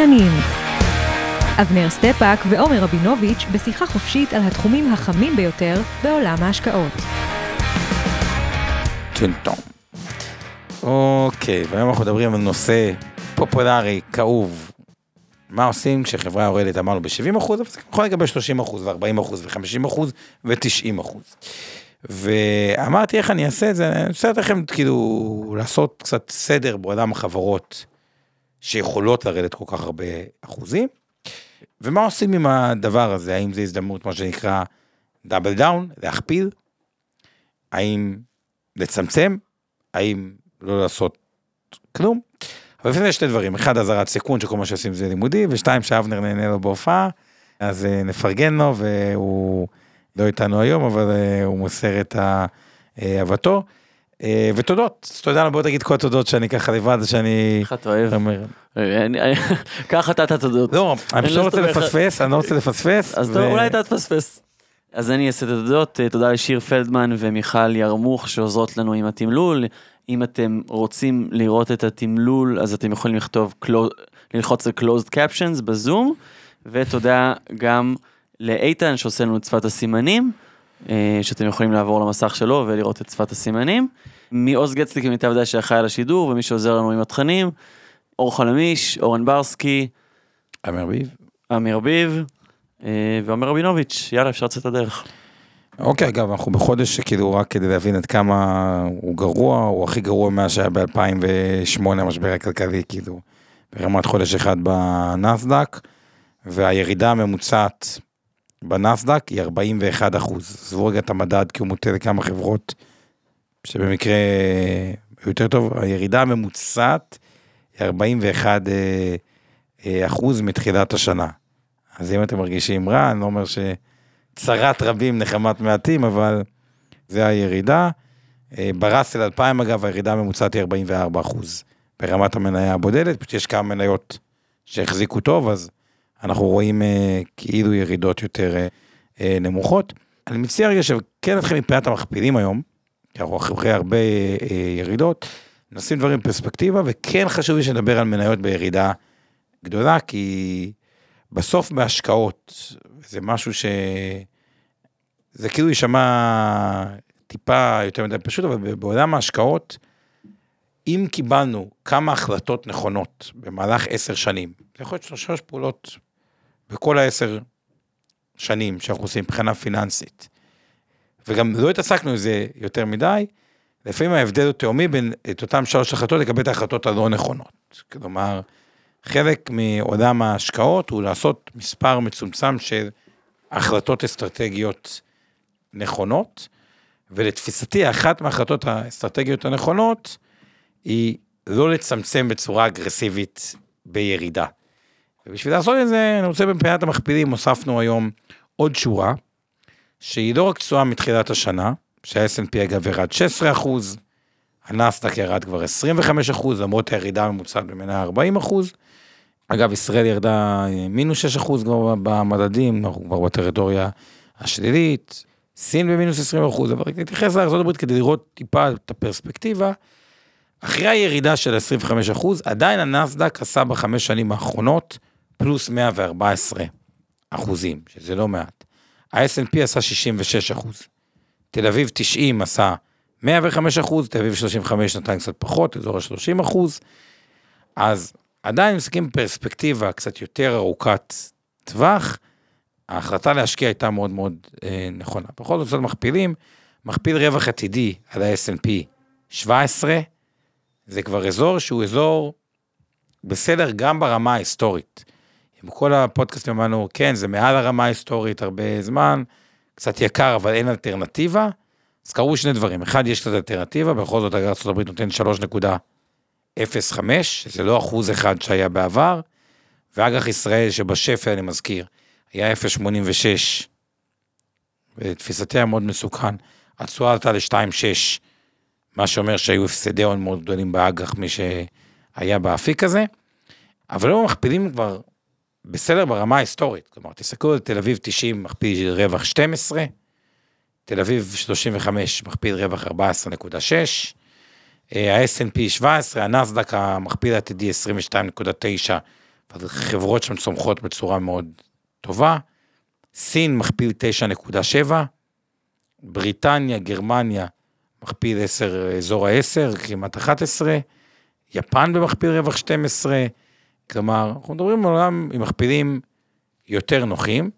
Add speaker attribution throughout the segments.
Speaker 1: המשקיענים אבנר סטפאק ועומר רבינוביץ' בשיחה חופשית על התחומים החמים ביותר בעולם ההשקעות.
Speaker 2: טוב. אוקיי, והיום אנחנו מדברים על נושא פופולרי, כאוב. מה עושים כשחברה יורדת, אמרנו ב-70 אחוז, אבל זה יכול לגבי 30 אחוז ו-40 אחוז ו-50 אחוז ו-90 אחוז. ואמרתי איך אני אעשה את זה, אני רוצה לתת לכם כאילו לעשות קצת סדר בעולם החברות שיכולות לרדת כל כך הרבה אחוזים. ומה עושים עם הדבר הזה, האם זה הזדמנות מה שנקרא דאבל דאון, להכפיל, האם לצמצם, האם לא לעשות כלום. אבל לפני שני דברים, אחד אזהרת סיכון שכל מה שעושים זה לימודי, ושתיים שאבנר נהנה לו בהופעה, אז אה, נפרגן לו והוא לא איתנו היום, אבל אה, הוא מוסר את אהבתו. אה, ותודות, אז תודה, בוא תגיד כל התודות שאני ככה לבד, שאני...
Speaker 3: איך אתה אוהב.
Speaker 2: אומר.
Speaker 3: קח אתה את התודות.
Speaker 2: לא, אני לא
Speaker 3: לו
Speaker 2: רוצה
Speaker 3: סתום אחד.
Speaker 2: לפספס, אני לא רוצה לפספס.
Speaker 3: אז טוב, אולי אתה תפספס. אז אני אעשה את התודות, אה, תודה לשיר פלדמן ומיכל ירמוך שעוזרות לנו עם התמלול. אם אתם רוצים לראות את התמלול, אז אתם יכולים לכתוב, ללחוץ על closed captions בזום, ותודה גם לאיתן שעושה לנו את שפת הסימנים, אה, שאתם יכולים לעבור למסך שלו ולראות את שפת הסימנים. מעוז גצליק ממיטב דעה שאחראי על השידור, ומי שעוזר לנו עם התכנים, אור חלמיש, אורן ברסקי,
Speaker 2: אמר ביב.
Speaker 3: אמיר ביב אה, ועומר רבינוביץ', יאללה אפשר לצאת לדרך.
Speaker 2: אוקיי, אגב, אנחנו בחודש שכאילו רק כדי להבין עד כמה הוא גרוע, הוא הכי גרוע מאז שהיה ב-2008 המשבר הכלכלי, כאילו, ברמת חודש אחד בנסדק, והירידה הממוצעת בנסדק היא 41 אחוז. עזבו רגע את המדד, כי הוא מוטה לכמה חברות שבמקרה יותר טוב, הירידה הממוצעת היא 41 אה, אה, אחוז מתחילת השנה. אז אם אתם מרגישים רע, אני לא אומר ש... צרת רבים נחמת מעטים, אבל זה הירידה. אה, בראסל 2000 אגב, הירידה הממוצעת היא 44 אחוז ברמת המניה הבודדת, פשוט יש כמה מניות שהחזיקו טוב, אז אנחנו רואים אה, כאילו ירידות יותר אה, אה, נמוכות. אני מציע רגע שכן נתחיל מבחינת המכפילים היום, כי אנחנו אחרי הרבה ירידות, נשים דברים בפרספקטיבה, וכן חשוב לי שנדבר על מניות בירידה גדולה, כי בסוף בהשקעות, זה משהו ש... זה כאילו יישמע טיפה יותר מדי פשוט, אבל בעולם ההשקעות, אם קיבלנו כמה החלטות נכונות במהלך עשר שנים, זה יכול להיות שלוש פעולות בכל העשר שנים שאנחנו עושים מבחינה פיננסית, וגם לא התעסקנו עם זה יותר מדי, לפעמים ההבדל הוא תהומי בין את אותן שלוש החלטות לקבל את ההחלטות הלא נכונות. כלומר, חלק מעולם ההשקעות הוא לעשות מספר מצומצם של החלטות אסטרטגיות נכונות, ולתפיסתי אחת מההחלטות האסטרטגיות הנכונות היא לא לצמצם בצורה אגרסיבית בירידה. ובשביל לעשות את זה, אני רוצה מבחינת המכפילים, הוספנו היום עוד שורה, שהיא לא רק תשואה מתחילת השנה, שה-S&P אגב ירד 16 אחוז, הנסדק ירד כבר 25 אחוז, למרות הירידה הממוצעת במנה 40 אחוז. אגב, ישראל ירדה אה, מינוס 6 אחוז כבר במדדים, אנחנו כבר בטריטוריה השלילית. סין במינוס 20 אחוז, אבל רק נתייחס לארצות הברית כדי לראות טיפה את הפרספקטיבה. אחרי הירידה של 25 אחוז, עדיין הנסדק עשה בחמש שנים האחרונות פלוס 114 אחוזים, שזה לא מעט. ה-S&P עשה 66 אחוז. תל אביב 90 עשה 105 אחוז, תל אביב 35 נתן קצת פחות, אזור ה-30 אחוז. אז עדיין מסתכלים בפרספקטיבה קצת יותר ארוכת טווח, ההחלטה להשקיע הייתה מאוד מאוד אה, נכונה. בכל זאת, זאת מכפילים, מכפיל רווח עתידי על ה-S&P 17, זה כבר אזור שהוא אזור בסדר גם ברמה ההיסטורית. בכל הפודקאסטים אמרנו, כן, זה מעל הרמה ההיסטורית הרבה זמן, קצת יקר, אבל אין אלטרנטיבה. אז קרו שני דברים, אחד, יש קצת אלטרנטיבה, בכל זאת ארה"ב נותן 3.05, שזה לא אחוז אחד שהיה בעבר, ואג"ח ישראל שבשפל, אני מזכיר, היה 0.86, ותפיסתי היה מאוד מסוכן, התשואה עלתה ל-2.6, מה שאומר שהיו הפסדי הון מאוד גדולים באג"ח, מי שהיה באפיק הזה, אבל לא מכפילים כבר בסדר ברמה ההיסטורית, כלומר, תסתכלו על תל אביב 90, מכפיל רווח 12, תל אביב 35, מכפיל רווח 14.6, ה-S&P 17, הנסדק המכפיל העתידי 22.9, חברות שם צומחות בצורה מאוד טובה, סין מכפיל 9.7, בריטניה, גרמניה, מכפיל 10, אזור ה-10, כמעט 11, יפן במכפיל רווח 12, כלומר, אנחנו מדברים על עולם עם מכפילים יותר נוחים,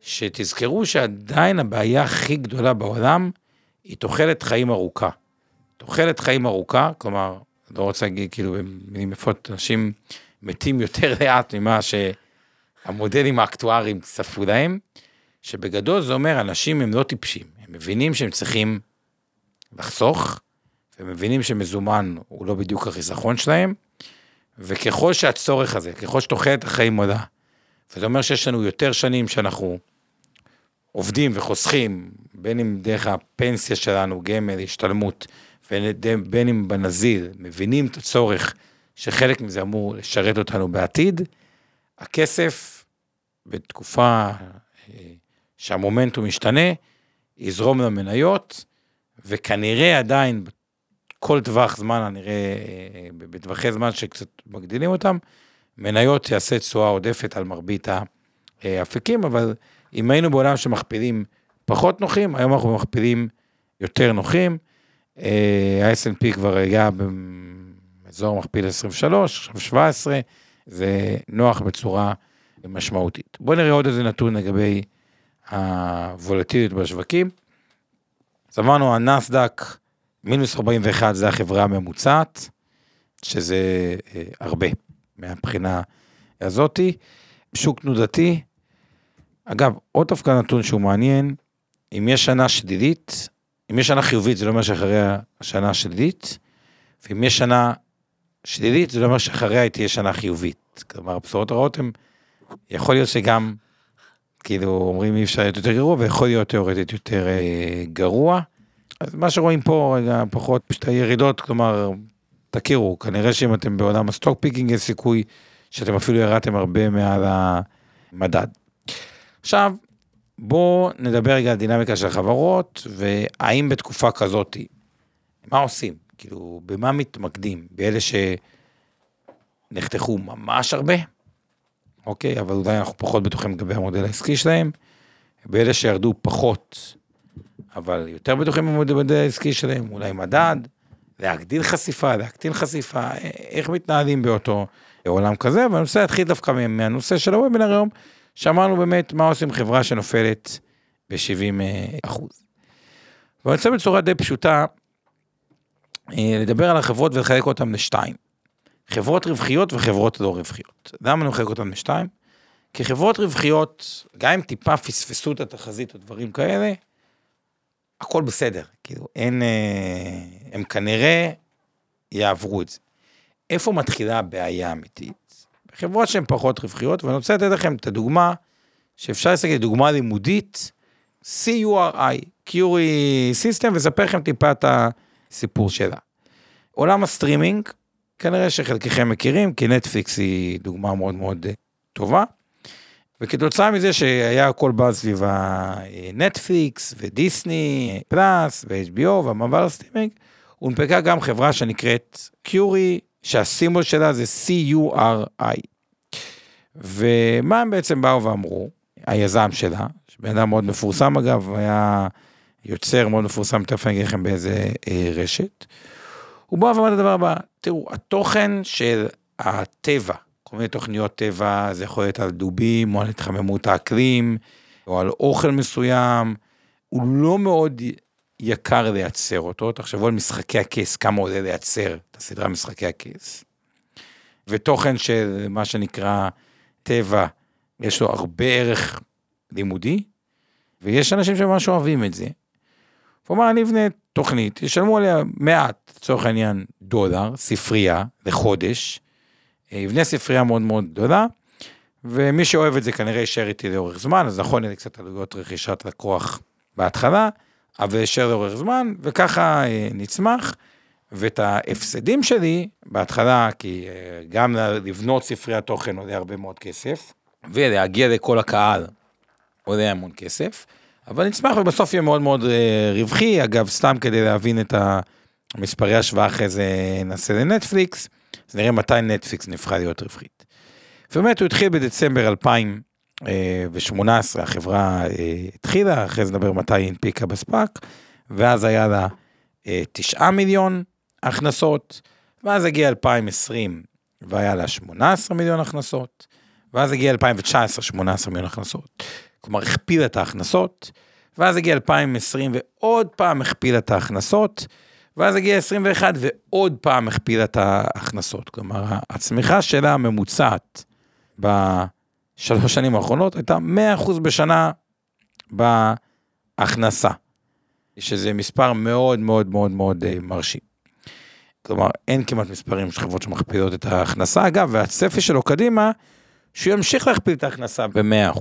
Speaker 2: שתזכרו שעדיין הבעיה הכי גדולה בעולם היא תוחלת חיים ארוכה. תוחלת חיים ארוכה, כלומר, לא רוצה להגיד כאילו במילים יפות, אנשים מתים יותר לאט ממה שהמודלים האקטואריים צפו להם, שבגדול זה אומר, אנשים הם לא טיפשים, הם מבינים שהם צריכים לחסוך, ומבינים שמזומן הוא לא בדיוק החיסכון שלהם, וככל שהצורך הזה, ככל שתוחלת החיים עולה, וזה אומר שיש לנו יותר שנים שאנחנו עובדים וחוסכים, בין אם דרך הפנסיה שלנו, גמל, השתלמות, ובין אם בנזיל, מבינים את הצורך שחלק מזה אמור לשרת אותנו בעתיד, הכסף בתקופה אה, שהמומנטום משתנה, יזרום למניות, וכנראה עדיין כל טווח זמן, הנראה, אה, בטווחי זמן שקצת מגדילים אותם, מניות יעשה תשואה עודפת על מרבית האפיקים, אבל אם היינו בעולם שמכפילים פחות נוחים, היום אנחנו מכפילים יותר נוחים. אה, ה-S&P כבר היה באזור מכפיל 23, עכשיו 17, זה נוח בצורה משמעותית. בואו נראה עוד איזה נתון לגבי הוולטיליות בשווקים. אז אמרנו, הנסדק, מינוס 41 זה החברה הממוצעת, שזה אה, הרבה מהבחינה הזאתי. שוק תנודתי, אגב, עוד דווקא נתון שהוא מעניין, אם יש שנה שלילית, אם יש שנה חיובית, זה לא אומר שאחריה השנה השלילית, ואם יש שנה שלילית, זה לא אומר שאחריה היא תהיה שנה חיובית. כלומר, הבשורות הרעות הן, יכול להיות שגם, כאילו, אומרים אי אפשר להיות יותר גרוע, ויכול להיות תיאורטית יותר אה, גרוע. אז מה שרואים פה, רגע, פחות, פשוט הירידות, כלומר, תכירו, כנראה שאם אתם בעולם ה stock picking, יש סיכוי שאתם אפילו ירדתם הרבה מעל המדד. עכשיו, בואו נדבר רגע על דינמיקה של חברות, והאם בתקופה כזאת, מה עושים? כאילו, במה מתמקדים? באלה שנחתכו ממש הרבה, אוקיי? אבל אולי אנחנו פחות בטוחים לגבי המודל העסקי שלהם. באלה שירדו פחות, אבל יותר בטוחים במודל העסקי שלהם, אולי מדד, להגדיל חשיפה, להקטין חשיפה, איך מתנהלים באותו עולם כזה, ואני רוצה להתחיל דווקא מהנושא של הוובינר היום, שאמרנו באמת מה עושים חברה שנופלת ב-70 אחוז. ואני רוצה בצורה די פשוטה אה, לדבר על החברות ולחלק אותן לשתיים. חברות רווחיות וחברות לא רווחיות. למה אני מחלק אותן לשתיים? כי חברות רווחיות, גם אם טיפה פספסו את התחזית או דברים כאלה, הכל בסדר, כאילו אין, אה, הם כנראה יעברו את זה. איפה מתחילה הבעיה האמיתית? חברות שהן פחות רווחיות, ואני רוצה לתת לכם את הדוגמה שאפשר להסתכל דוגמה לימודית, CURI, CuriosityStream, ולספר לכם טיפה את הסיפור שלה. עולם הסטרימינג, כנראה שחלקכם מכירים, כי נטפליקס היא דוגמה מאוד מאוד טובה. וכתוצאה מזה שהיה הכל בא סביב הנטפליקס ודיסני פלאס ו-HBO והמעבר לסטרימינג, הונפקה גם חברה שנקראת קיורי, שהסימבול שלה זה C-U-R-I. ומה הם בעצם באו ואמרו, היזם שלה, שבן אדם מאוד מפורסם אגב, היה יוצר מאוד מפורסם, תכף אני אגיד לכם באיזה אה, רשת. הוא בא ואמר את הדבר הבא, תראו, התוכן של הטבע, כל מיני תוכניות טבע, זה יכול להיות על דובים, או על התחממות האקלים, או על אוכל מסוים, הוא לא מאוד יקר לייצר אותו, תחשבו על משחקי הכס, כמה עולה לייצר את הסדרה משחקי הכס. ותוכן של מה שנקרא טבע, יש לו הרבה ערך לימודי, ויש אנשים שממש אוהבים את זה. אמר, אני אבנה תוכנית, ישלמו עליה מעט, לצורך העניין, דולר, ספרייה, לחודש, יבנה ספרייה מאוד מאוד גדולה, ומי שאוהב את זה כנראה יישאר איתי לאורך זמן, אז נכון, יהיה קצת עלויות רכישת לקוח בהתחלה, אבל יישאר לאורך זמן, וככה אה, נצמח. ואת ההפסדים שלי בהתחלה, כי אה, גם לבנות ספריית תוכן עולה הרבה מאוד כסף, ולהגיע לכל הקהל עולה המון כסף, אבל נצמח ובסוף יהיה מאוד מאוד אה, רווחי, אגב, סתם כדי להבין את המספרי השוואה אחרי זה נעשה לנטפליקס, אז נראה מתי נטפליקס נבחר להיות רווחית. ובאמת הוא התחיל בדצמבר 2018, החברה אה, התחילה, אחרי זה נדבר מתי היא הנפיקה בספאק, ואז היה לה 9 מיליון הכנסות, ואז הגיע 2020 והיה לה 18 מיליון הכנסות, ואז הגיע 2019 18 מיליון הכנסות. כלומר, הכפילה את ההכנסות, ואז הגיע 2020 ועוד פעם הכפילה את ההכנסות, ואז הגיע 21 ועוד פעם הכפילה את ההכנסות. כלומר, הצמיחה שלה הממוצעת בשלוש שנים האחרונות הייתה 100% בשנה בהכנסה, שזה מספר מאוד מאוד מאוד מאוד אה, מרשים. כלומר, אין כמעט מספרים של חברות שמכפילות את ההכנסה, אגב, והצפי שלו קדימה, שהוא ימשיך להכפיל את ההכנסה ב-100%.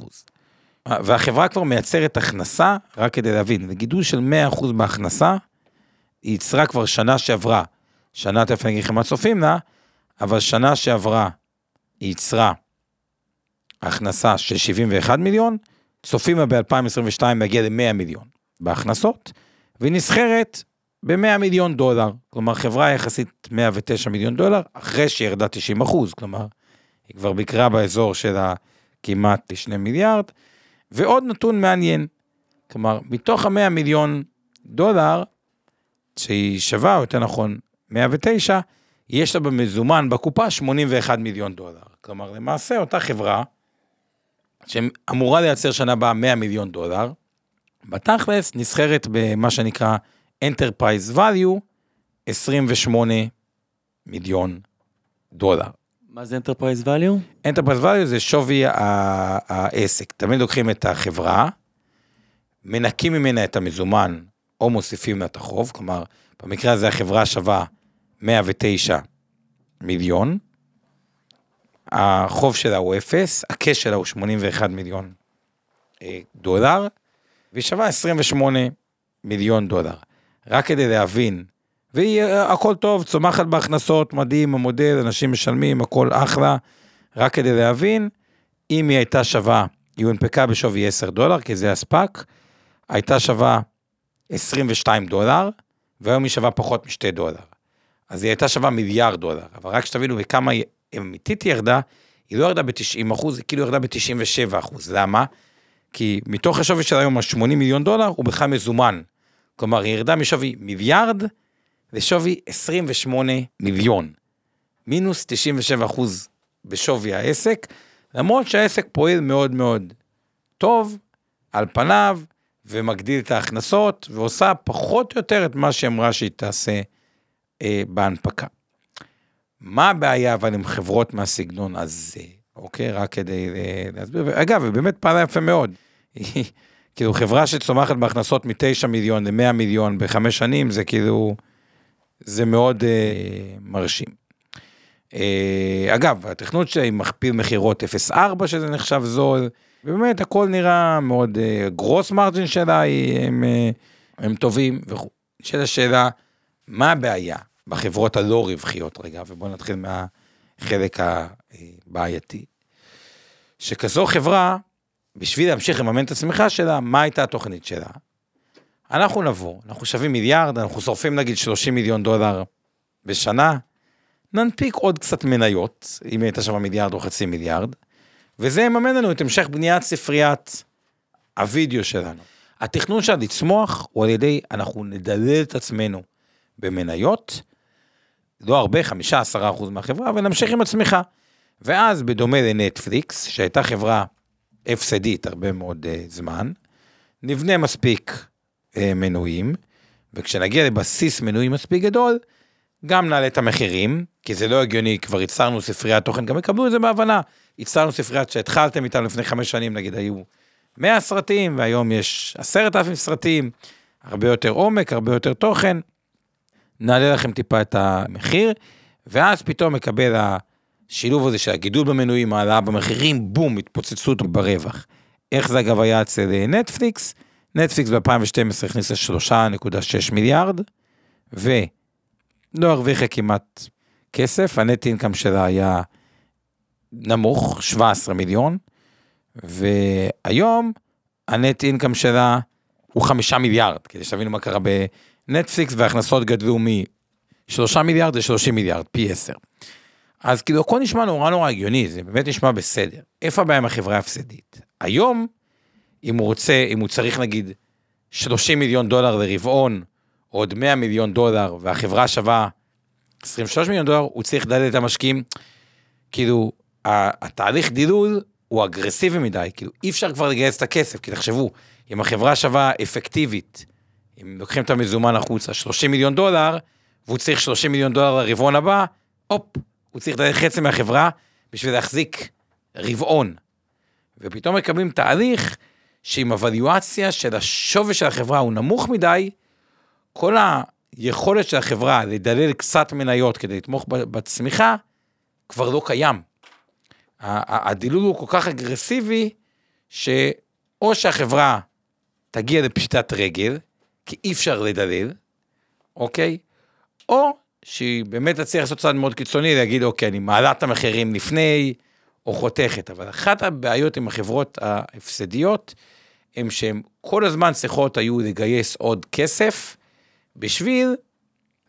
Speaker 2: והחברה כבר מייצרת הכנסה, רק כדי להבין, לגידול של 100% בהכנסה, היא ייצרה כבר שנה שעברה, שנה תכף אני אגיד לכם מה צופים לה, אבל שנה שעברה היא ייצרה הכנסה של 71 מיליון, צופים לה ב-2022 להגיע ל-100 מיליון בהכנסות, והיא נסחרת ב-100 מיליון דולר, כלומר חברה יחסית 109 מיליון דולר, אחרי שהיא ירדה 90 אחוז, כלומר, היא כבר ביקרה באזור של הכמעט 2 מיליארד, ועוד נתון מעניין, כלומר, מתוך ה-100 מיליון דולר, שהיא שווה, או יותר נכון, 109, יש לה במזומן בקופה 81 מיליון דולר. כלומר, למעשה אותה חברה, שאמורה לייצר שנה הבאה 100 מיליון דולר, בתכלס נסחרת במה שנקרא Enterprise Value 28 מיליון דולר.
Speaker 3: מה זה Enterprise Value?
Speaker 2: Enterprise Value זה שווי העסק. תמיד לוקחים את החברה, מנקים ממנה את המזומן או מוסיפים לה את החוב, כלומר, במקרה הזה החברה שווה 109 מיליון, החוב שלה הוא 0, הקש שלה הוא 81 מיליון אה, דולר, והיא שווה 28 מיליון דולר. רק כדי להבין, והכל טוב, צומחת בהכנסות, מדהים, המודל, אנשים משלמים, הכל אחלה, רק כדי להבין, אם היא הייתה שווה, היא הונפקה בשווי 10 דולר, כי זה הספק, הייתה שווה 22 דולר, והיום היא שווה פחות משתי דולר. אז היא הייתה שווה מיליארד דולר, אבל רק שתבינו בכמה היא אמיתית ירדה, היא לא ירדה ב-90 אחוז, היא כאילו ירדה ב-97 אחוז. למה? כי מתוך השווי של היום ה-80 מיליון דולר, הוא בכלל מזומן. כלומר, היא ירדה משווי מיליארד לשווי 28 מיליון. מינוס 97 אחוז בשווי העסק, למרות שהעסק פועל מאוד מאוד טוב, על פניו, ומגדיל את ההכנסות, ועושה פחות או יותר את מה שאמרה שהיא תעשה אה, בהנפקה. מה הבעיה אבל עם חברות מהסגנון הזה, אוקיי? רק כדי אה, להסביר, ואגב, היא באמת פעלה יפה מאוד. כאילו חברה שצומחת בהכנסות מ-9 מיליון ל-100 מיליון בחמש שנים, זה כאילו, זה מאוד אה, מרשים. אה, אגב, התכנות שלה היא מכפיל מכירות 0.4, שזה נחשב זול, ובאמת הכל נראה מאוד, אה, גרוס מרג'ין שלה היא, הם, אה, הם טובים וכו'. נשאלת השאלה, מה הבעיה בחברות הלא רווחיות רגע, ובואו נתחיל מהחלק הבעייתי. שכזו חברה, בשביל להמשיך לממן את הצמיחה שלה, מה הייתה התוכנית שלה? אנחנו נבוא, אנחנו שווים מיליארד, אנחנו שורפים נגיד 30 מיליון דולר בשנה, ננפיק עוד קצת מניות, אם הייתה שווה מיליארד או חצי מיליארד, וזה יממן לנו את המשך בניית ספריית הוידאו שלנו. התכנון שלה לצמוח הוא על ידי, אנחנו נדלל את עצמנו במניות, לא הרבה, חמישה, עשרה אחוז מהחברה, ונמשיך עם הצמיחה. ואז בדומה לנטפליקס, שהייתה חברה הפסדית הרבה מאוד uh, זמן, נבנה מספיק uh, מנויים, וכשנגיע לבסיס מנוי מספיק גדול, גם נעלה את המחירים, כי זה לא הגיוני, כבר ייצרנו ספריית תוכן, גם יקבלו את זה בהבנה. ייצרנו ספריית שהתחלתם איתנו לפני חמש שנים, נגיד היו 100 סרטים, והיום יש 10,000 סרטים, הרבה יותר עומק, הרבה יותר תוכן. נעלה לכם טיפה את המחיר, ואז פתאום מקבל השילוב הזה של הגידול במנויים, העלאה במחירים, בום, התפוצצות ברווח. איך זה אגב היה אצל נטפליקס? נטפליקס ב-2012 הכניסה 3.6 מיליארד, ולא הרוויחה כמעט כסף, הנט אינקאם שלה היה נמוך, 17 מיליון, והיום הנט אינקאם שלה הוא 5 מיליארד, כדי שתבינו מה קרה בנטפליקס, וההכנסות גדלו מ-3 מיליארד ל-30 מיליארד, פי 10. אז כאילו הכל נשמע נורא נורא הגיוני, זה באמת נשמע בסדר. איפה הבעיה עם החברה ההפסדית? היום, אם הוא רוצה, אם הוא צריך נגיד 30 מיליון דולר לרבעון, או עוד 100 מיליון דולר, והחברה שווה 23 מיליון דולר, הוא צריך לדלל את המשקיעים. כאילו, התהליך דילול הוא אגרסיבי מדי, כאילו אי אפשר כבר לגייס את הכסף, כי תחשבו, אם החברה שווה אפקטיבית, אם לוקחים את המזומן החוצה, 30 מיליון דולר, והוא צריך 30 מיליון דולר לרבעון הבא, הופ, הוא צריך לדעת חצי מהחברה בשביל להחזיק רבעון. ופתאום מקבלים תהליך שעם הווליואציה של השווי של החברה הוא נמוך מדי, כל היכולת של החברה לדלל קצת מניות כדי לתמוך בצמיחה, כבר לא קיים. הדילול הוא כל כך אגרסיבי, שאו שהחברה תגיע לפשיטת רגל, כי אי אפשר לדלל, אוקיי? או שהיא באמת תצליח לעשות צעד מאוד קיצוני, להגיד, אוקיי, אני מעלה את המחירים לפני, או חותכת. אבל אחת הבעיות עם החברות ההפסדיות, הם שהן כל הזמן צריכות היו לגייס עוד כסף, בשביל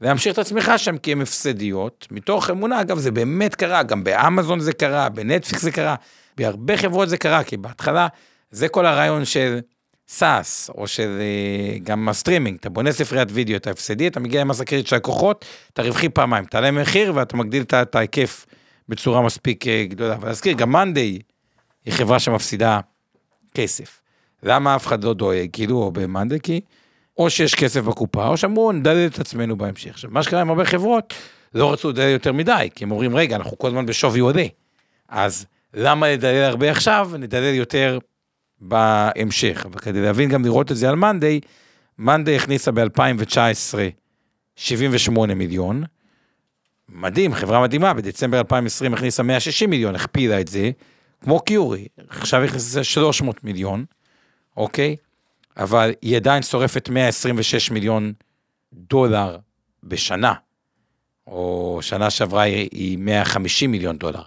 Speaker 2: להמשיך את הצמיחה שם, כי הן הפסדיות, מתוך אמונה, אגב, זה באמת קרה, גם באמזון זה קרה, בנטפליקס זה קרה, בהרבה חברות זה קרה, כי בהתחלה, זה כל הרעיון של SaaS, או של אה, גם הסטרימינג, אתה בונה ספריית וידאו, אתה הפסדי, אתה מגיע עם מסה קריטית של לקוחות, אתה רווחי פעמיים, תעלה מחיר ואתה מגדיל את ההיקף בצורה מספיק אה, גדולה. ולהזכיר, גם מאנדיי היא חברה שמפסידה כסף. למה אף אחד לא דואג, כאילו, או במאנדיי, כי או שיש כסף בקופה, או שאמרו, נדלל את עצמנו בהמשך. עכשיו, מה שקרה עם הרבה חברות, לא רצו לדלל יותר מדי, כי הם אומרים, רגע, אנחנו כל הזמן בשווי עולה. אז למה לדלל הרבה עכשיו, נדלל יותר בהמשך. וכדי להבין, גם לראות את זה על מאנדיי, מאנדיי הכניסה ב-2019 78 מיליון. מדהים, חברה מדהימה, בדצמבר 2020 הכניסה 160 מיליון, הכפילה את זה, כמו קיורי, עכשיו הכניסה 300 מיליון, אוקיי? אבל היא עדיין שורפת 126 מיליון דולר בשנה, או שנה שעברה היא 150 מיליון דולר.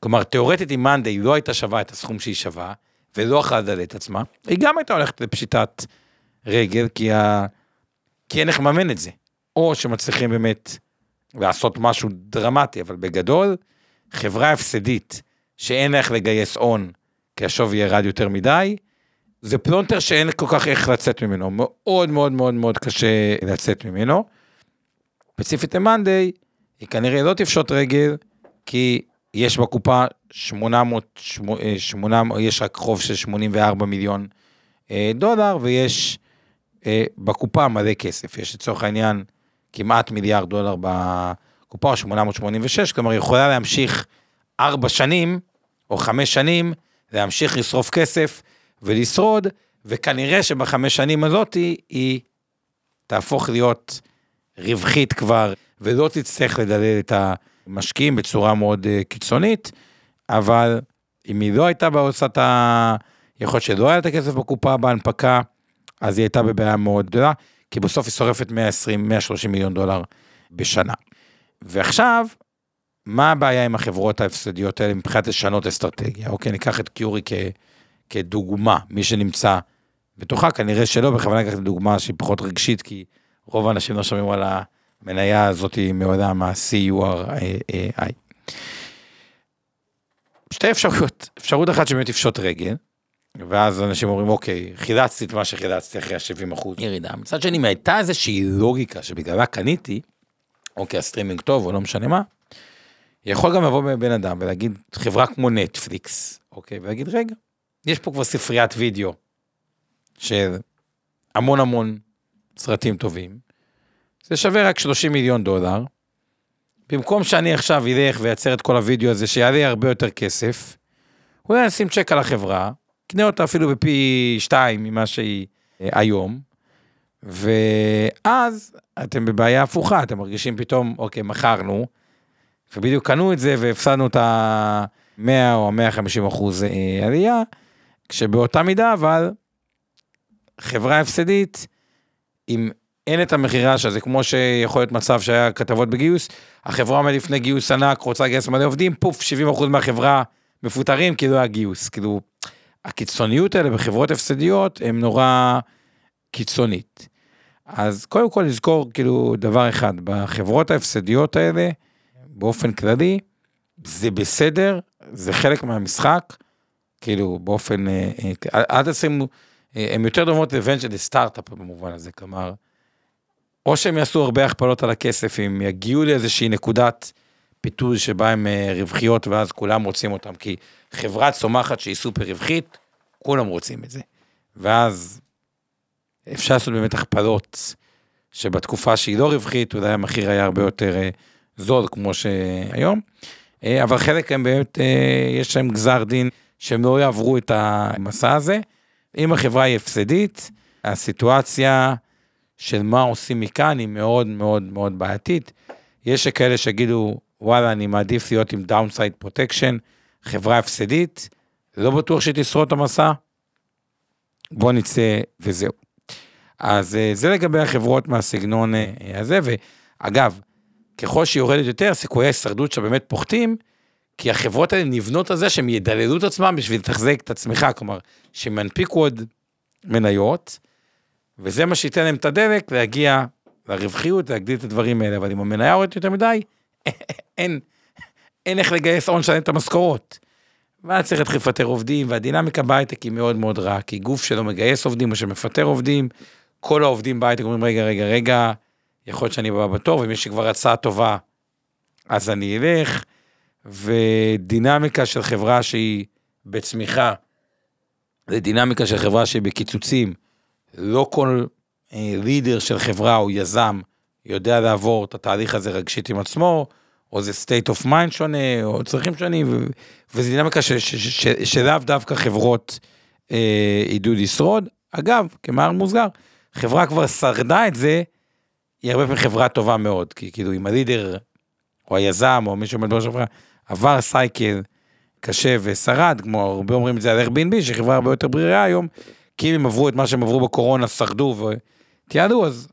Speaker 2: כלומר, תאורטית אם מאנדיי לא הייתה שווה את הסכום שהיא שווה, ולא יכלה לדלל את עצמה, היא גם הייתה הולכת לפשיטת רגל, כי, ה... כי אין איך לממן את זה. או שמצליחים באמת לעשות משהו דרמטי, אבל בגדול, חברה הפסדית שאין לה איך לגייס הון, כי השווי ירד יותר מדי, זה פלונטר שאין כל כך איך לצאת ממנו, מאוד מאוד מאוד מאוד קשה לצאת ממנו. ספציפית למאנדיי, היא כנראה לא תפשוט רגל, כי יש בקופה 800, 800 יש רק חוב של 84 מיליון אה, דולר, ויש אה, בקופה מלא כסף. יש לצורך העניין כמעט מיליארד דולר בקופה, 886, כלומר היא יכולה להמשיך ארבע שנים, או חמש שנים, להמשיך לשרוף כסף ולשרוד, וכנראה שבחמש שנים הזאת היא תהפוך להיות רווחית כבר, ולא תצטרך לדלל את המשקיעים בצורה מאוד uh, קיצונית, אבל אם היא לא הייתה בעושה את ה... יכול להיות שלא היה את הכסף בקופה בהנפקה, אז היא הייתה בבעיה מאוד גדולה, כי בסוף היא שורפת 120-130 מיליון דולר בשנה. ועכשיו, מה הבעיה עם החברות ההפסדיות האלה מבחינת לשנות אסטרטגיה? אוקיי, ניקח את קיורי כ... כדוגמה, מי שנמצא בתוכה, כנראה שלא, בכוונה לקחת דוגמה שהיא פחות רגשית, כי רוב האנשים לא שומעים על המניה הזאת מעולם ה-CURI. שתי אפשרויות, אפשרות אחת שבאמת יפשוט רגל, ואז אנשים אומרים, אוקיי, חילצתי את מה שחילצתי אחרי ה-70 אחוז ירידה. מצד שני, אם הייתה איזושהי לוגיקה שבגללה קניתי, אוקיי, הסטרימינג טוב או לא משנה מה, יכול גם לבוא בן אדם ולהגיד, חברה כמו נטפליקס, אוקיי, ולהגיד, רגע, יש פה כבר ספריית וידאו של המון סרטים טובים, זה שווה רק 30 מיליון דולר, במקום שאני עכשיו אלך ואייצר את כל הוידאו הזה שיעלה הרבה יותר כסף, אולי נשים צ'ק על החברה, אקנה אותה אפילו בפי שתיים ממה שהיא אה, היום, ואז אתם בבעיה הפוכה, אתם מרגישים פתאום, אוקיי, מכרנו, ובדיוק קנו את זה והפסדנו את ה-100 או 150 אחוז אה, עלייה, כשבאותה מידה אבל חברה הפסדית, אם אין את המכירה שזה כמו שיכול להיות מצב שהיה כתבות בגיוס, החברה עומדת לפני גיוס ענק, רוצה לגייס מלא עובדים, פוף, 70 אחוז מהחברה מפוטרים, כאילו היה גיוס, כאילו, הקיצוניות האלה בחברות הפסדיות הם נורא קיצונית. אז קודם כל לזכור כאילו דבר אחד, בחברות ההפסדיות האלה, באופן כללי, זה בסדר, זה חלק מהמשחק, כאילו באופן, אה, אה, אל תשימו, אה, הן יותר דומות לוונצ'ר לסטארט-אפ במובן הזה, כלומר, או שהם יעשו הרבה הכפלות על הכסף, אם יגיעו לאיזושהי נקודת פיתוי שבה הם רווחיות ואז כולם רוצים אותם, כי חברה צומחת שהיא סופר רווחית, כולם רוצים את זה. ואז אפשר לעשות באמת הכפלות, שבתקופה שהיא לא רווחית, אולי המחיר היה הרבה יותר זול כמו שהיום, אבל חלק הם באמת, יש להם גזר דין שהם לא יעברו את המסע הזה. אם החברה היא הפסדית, הסיטואציה של מה עושים מכאן היא מאוד מאוד מאוד בעייתית. יש כאלה שיגידו, וואלה, אני מעדיף להיות עם downside protection, חברה הפסדית, לא בטוח שהיא תשרוד את המסע, בוא נצא וזהו. אז אה, זה לגבי החברות מהסגנון אה, הזה, ואגב, ככל שהיא יורדת יותר, סיכויי ההישרדות שלה באמת פוחתים, כי החברות האלה נבנות על זה שהם ידללו את עצמם בשביל לתחזק את הצמיחה, כלומר, שהם ינפיקו עוד מניות, וזה מה שייתן להם את הדלק להגיע לרווחיות, להגדיל את הדברים האלה, אבל אם המניה יורדת יותר מדי, אין, אין איך לגייס הון שלם את המשכורות. ואז צריך להתחיל לפטר עובדים, והדינמיקה בהייטק היא מאוד מאוד רעה, כי גוף שלא מגייס עובדים או שמפטר עובדים, כל העובדים בהייטק אומרים, רגע, רגע, רגע, יכול להיות שאני בא בתור, ומי שכבר הצעה טובה, אז אני אלך. ודינמיקה של חברה שהיא בצמיחה, ודינמיקה של חברה שהיא בקיצוצים, לא כל לידר של חברה או יזם יודע לעבור את התהליך הזה רגשית עם עצמו, או זה state of mind שונה, או צרכים שונים, וזו דינמיקה שלאו דווקא חברות אה, ידעו לשרוד. אגב, כמהר מוסגר, חברה כבר שרדה את זה, היא הרבה פעמים חברה טובה מאוד, כי כאילו אם הלידר, או היזם, או מי שעומד בראש החברה, עבר סייקל קשה ושרד, כמו הרבה אומרים את זה על Airbnb, שחברה הרבה יותר ברירה היום, כי אם הם עברו את מה שהם עברו בקורונה, שרדו ותיעדו, אז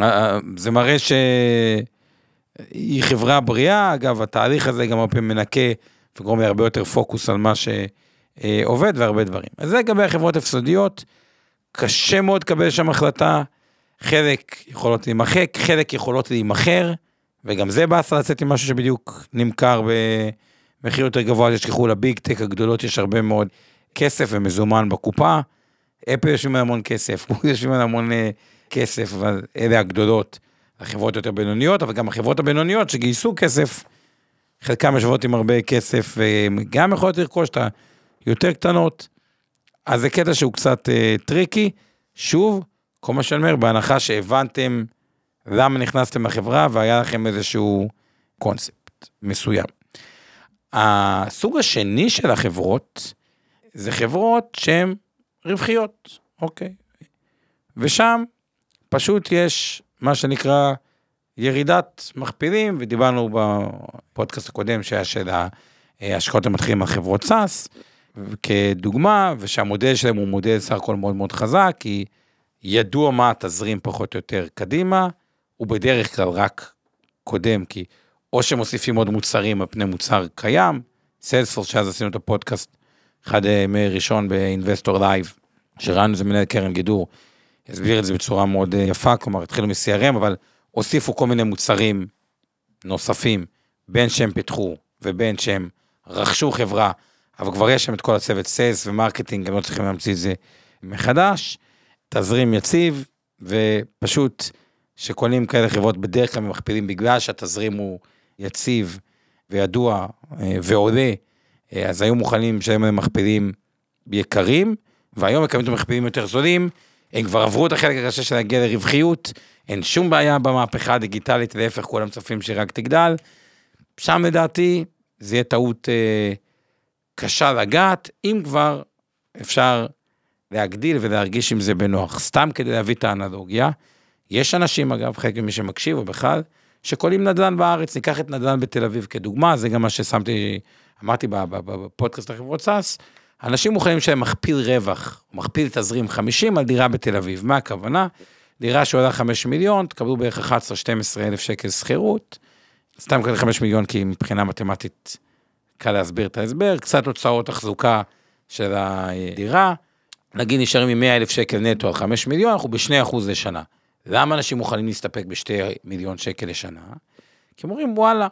Speaker 2: אה, אה, זה מראה שהיא חברה בריאה, אגב, התהליך הזה גם הרבה מנקה וגורם להרבה יותר פוקוס על מה שעובד והרבה דברים. אז זה לגבי החברות הפסדיות, קשה מאוד לקבל שם החלטה, חלק יכולות להימחק, חלק יכולות להימכר. וגם זה באסה לצאת עם משהו שבדיוק נמכר במחיר יותר גבוה, אז תשכחו לביג טק הגדולות יש הרבה מאוד כסף ומזומן בקופה. אפל יושבים על המון כסף, גוגל יושבים על המון uh, כסף, אבל אלה הגדולות, החברות יותר בינוניות, אבל גם החברות הבינוניות שגייסו כסף, חלקם יושבות עם הרבה כסף, וגם יכולות לרכוש את היותר קטנות. אז זה קטע שהוא קצת אה, tricky. שוב, כל מה שאני אומר, בהנחה שהבנתם למה נכנסתם לחברה והיה לכם איזשהו קונספט מסוים. הסוג השני של החברות, זה חברות שהן רווחיות, אוקיי? ושם פשוט יש מה שנקרא ירידת מכפילים, ודיברנו בפודקאסט הקודם שהיה של ההשקעות המתחילים על חברות SaaS, כדוגמה, ושהמודל שלהם הוא מודל סך הכל מאוד מאוד חזק, כי ידוע מה התזרים פחות או יותר קדימה, הוא בדרך כלל רק קודם, כי או שמוסיפים עוד מוצרים על פני מוצר קיים, סיילספורס, שאז עשינו את הפודקאסט, אחד ימי ראשון באינבסטור לייב, שראינו איזה מנהל קרן גידור, הסביר את זה בצורה מאוד אה, יפה, כלומר התחילו מ-CRM, אבל הוסיפו כל מיני מוצרים נוספים, בין שהם פיתחו ובין שהם רכשו חברה אבל כבר יש שם את כל הצוות sales ו marketing, הם לא צריכים להמציא את זה מחדש. תזרים יציב, ופשוט שקונים כאלה חברות בדרך כלל מכפילים בגלל שהתזרים הוא יציב וידוע אה, ועולה, אה, אז היו מוכנים לשלם להם מכפילים יקרים, והיום מקבלים את המכפילים יותר זולים, הם כבר עברו את החלק הקשה של להגיע לרווחיות, אין שום בעיה במהפכה הדיגיטלית, להפך, כולם צופים שרק תגדל. שם לדעתי זה יהיה טעות אה, קשה לגעת, אם כבר אפשר להגדיל ולהרגיש עם זה בנוח. סתם כדי להביא את האנלוגיה, יש אנשים, אגב, חלק ממי שמקשיב, או בכלל, שקונים נדל"ן בארץ, ניקח את נדל"ן בתל אביב כדוגמה, זה גם מה ששמתי, אמרתי בפודקאסט לחברות סאס, אנשים מוכנים שהם מכפיל רווח, מכפיל תזרים 50 על דירה בתל אביב. מה הכוונה? דירה שעולה 5 מיליון, תקבלו בערך 11-12 אלף שקל שכירות. סתם כזה 5 מיליון, כי מבחינה מתמטית קל להסביר את ההסבר, קצת הוצאות תחזוקה של הדירה. נגיד נשארים עם 100 אלף שקל נטו על 5 מיליון, אנחנו ב-2% לשנה. למה אנשים מוכנים להסתפק ב-2 מיליון שקל לשנה? כי הם אומרים, וואלה,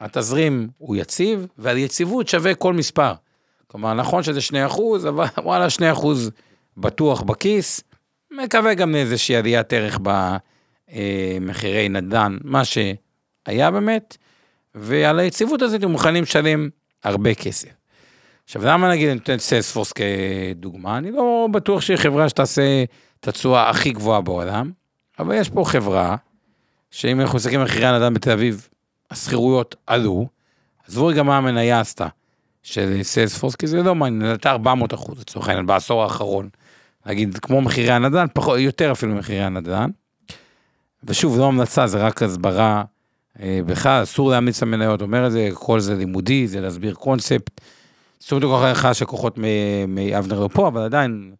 Speaker 2: התזרים הוא יציב, ועל יציבות שווה כל מספר. כלומר, נכון שזה 2 אחוז, אבל וואלה, 2 אחוז בטוח בכיס. מקווה גם לאיזושהי עליית ערך במחירי נדל"ן, מה שהיה באמת, ועל היציבות הזאת הם מוכנים לשלם הרבה כסף. עכשיו, למה נגיד, אני נותן סיילספורס כדוגמה? אני לא בטוח שהיא חברה שתעשה את התשואה הכי גבוהה בעולם, אבל יש פה חברה, שאם אנחנו מסתכלים על מחירי הנדל"ן בתל אביב, השכירויות עלו, עזבו רגע מה המניה עשתה. של סיילספורס, כי זה לא מעניין, זה עלתה 400 אחוז לצורך העניין בעשור האחרון. נגיד, כמו מחירי הנדל"ן, פחות, יותר אפילו ממחירי הנדל"ן. ושוב, לא המלצה, זה רק הסברה אה, בכלל, אסור להמליץ למניות, אומר את זה, כל זה לימודי, זה להסביר קונספט. סוג כל כך של כוחות מאבנר לפה, אבל עדיין,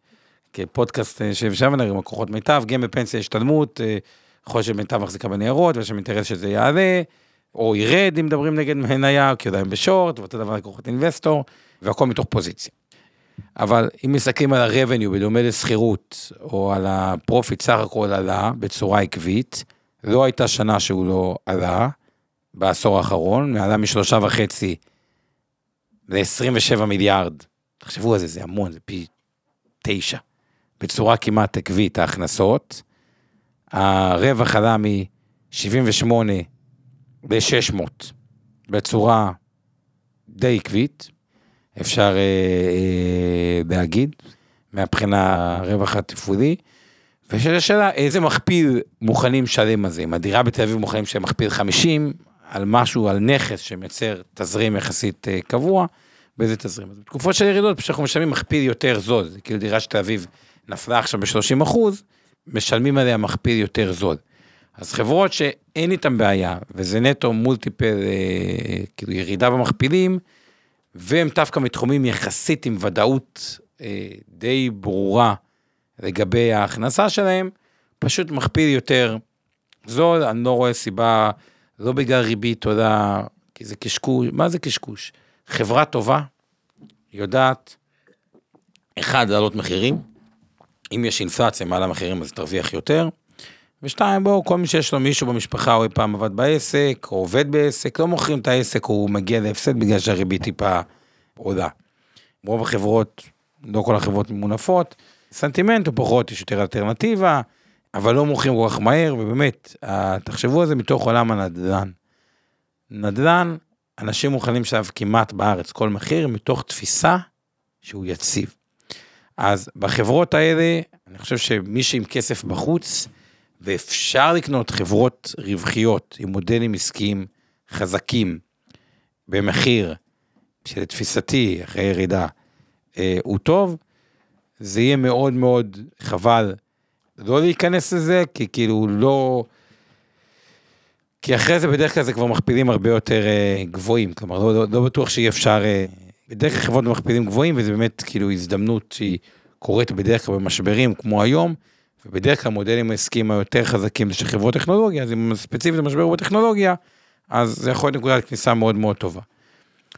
Speaker 2: כפודקאסט אה, של אבנר עם הכוחות מיטב, גם בפנסיה השתלמות, אה, יכול להיות שמיטב מחזיקה בניירות, ויש שם אינטרס שזה יעלה. או ירד אם מדברים נגד מניה, כי עדיין ב short, ואותו דבר לקוחות אינבסטור, והכל מתוך פוזיציה. אבל אם מסתכלים על ה-revenue בדומה לשכירות, או על ה profit סך הכל עלה בצורה עקבית, לא הייתה שנה שהוא לא עלה בעשור האחרון, מעלה משלושה וחצי ל-27 מיליארד. תחשבו על זה, זה המון, זה פי תשע. בצורה כמעט עקבית ההכנסות. הרווח עלה מ-78 ב-600, בצורה די עקבית, אפשר אה, אה, להגיד, מהבחינה הרווח התפעולי. ויש השאלה, איזה מכפיל מוכנים לשלם על זה? אם הדירה בתל אביב מוכנים לשלם מכפיל 50 על משהו, על נכס שמייצר תזרים יחסית אה, קבוע, באיזה תזרים? אז בתקופות של ירידות, פשוט אנחנו משלמים מכפיל יותר זול, זה כאילו דירה של תל אביב נפלה עכשיו ב-30 אחוז, משלמים עליה מכפיל יותר זול. אז חברות שאין איתן בעיה, וזה נטו מולטיפל, אה, כאילו ירידה במכפילים, והם דווקא מתחומים יחסית עם ודאות אה, די ברורה לגבי ההכנסה שלהם, פשוט מכפיל יותר זול, אני לא רואה סיבה, לא בגלל ריבית עולה, כי זה קשקוש, מה זה קשקוש? חברה טובה יודעת, אחד, להעלות מחירים, אם יש אינפלציה מעל המחירים אז תרוויח יותר, ושתיים, בואו, כל מי שיש לו מישהו במשפחה, או אי פעם עבד בעסק, או עובד בעסק, לא מוכרים את העסק, הוא מגיע להפסד בגלל שהריבית טיפה עולה. רוב החברות, לא כל החברות ממונפות, סנטימנט הוא פחות, יש יותר אלטרנטיבה, אבל לא מוכרים כל כך מהר, ובאמת, תחשבו על זה מתוך עולם הנדל"ן. נדל"ן, אנשים מוכנים שעליו כמעט בארץ כל מחיר, מתוך תפיסה שהוא יציב. אז בחברות האלה, אני חושב שמי שעם כסף בחוץ, ואפשר לקנות חברות רווחיות עם מודלים עסקיים חזקים במחיר שלתפיסתי, אחרי ירידה, אה, הוא טוב, זה יהיה מאוד מאוד חבל לא להיכנס לזה, כי כאילו לא... כי אחרי זה בדרך כלל זה כבר מכפילים הרבה יותר אה, גבוהים, כלומר לא, לא, לא בטוח שאי אפשר, אה, בדרך כלל חברות מכפילים גבוהים וזה באמת כאילו הזדמנות שהיא קורית בדרך כלל במשברים כמו היום, ובדרך כלל המודלים העסקיים היותר חזקים של חברות טכנולוגיה, אז אם ספציפית המשבר בטכנולוגיה, אז זה יכול להיות נקודת כניסה מאוד מאוד טובה.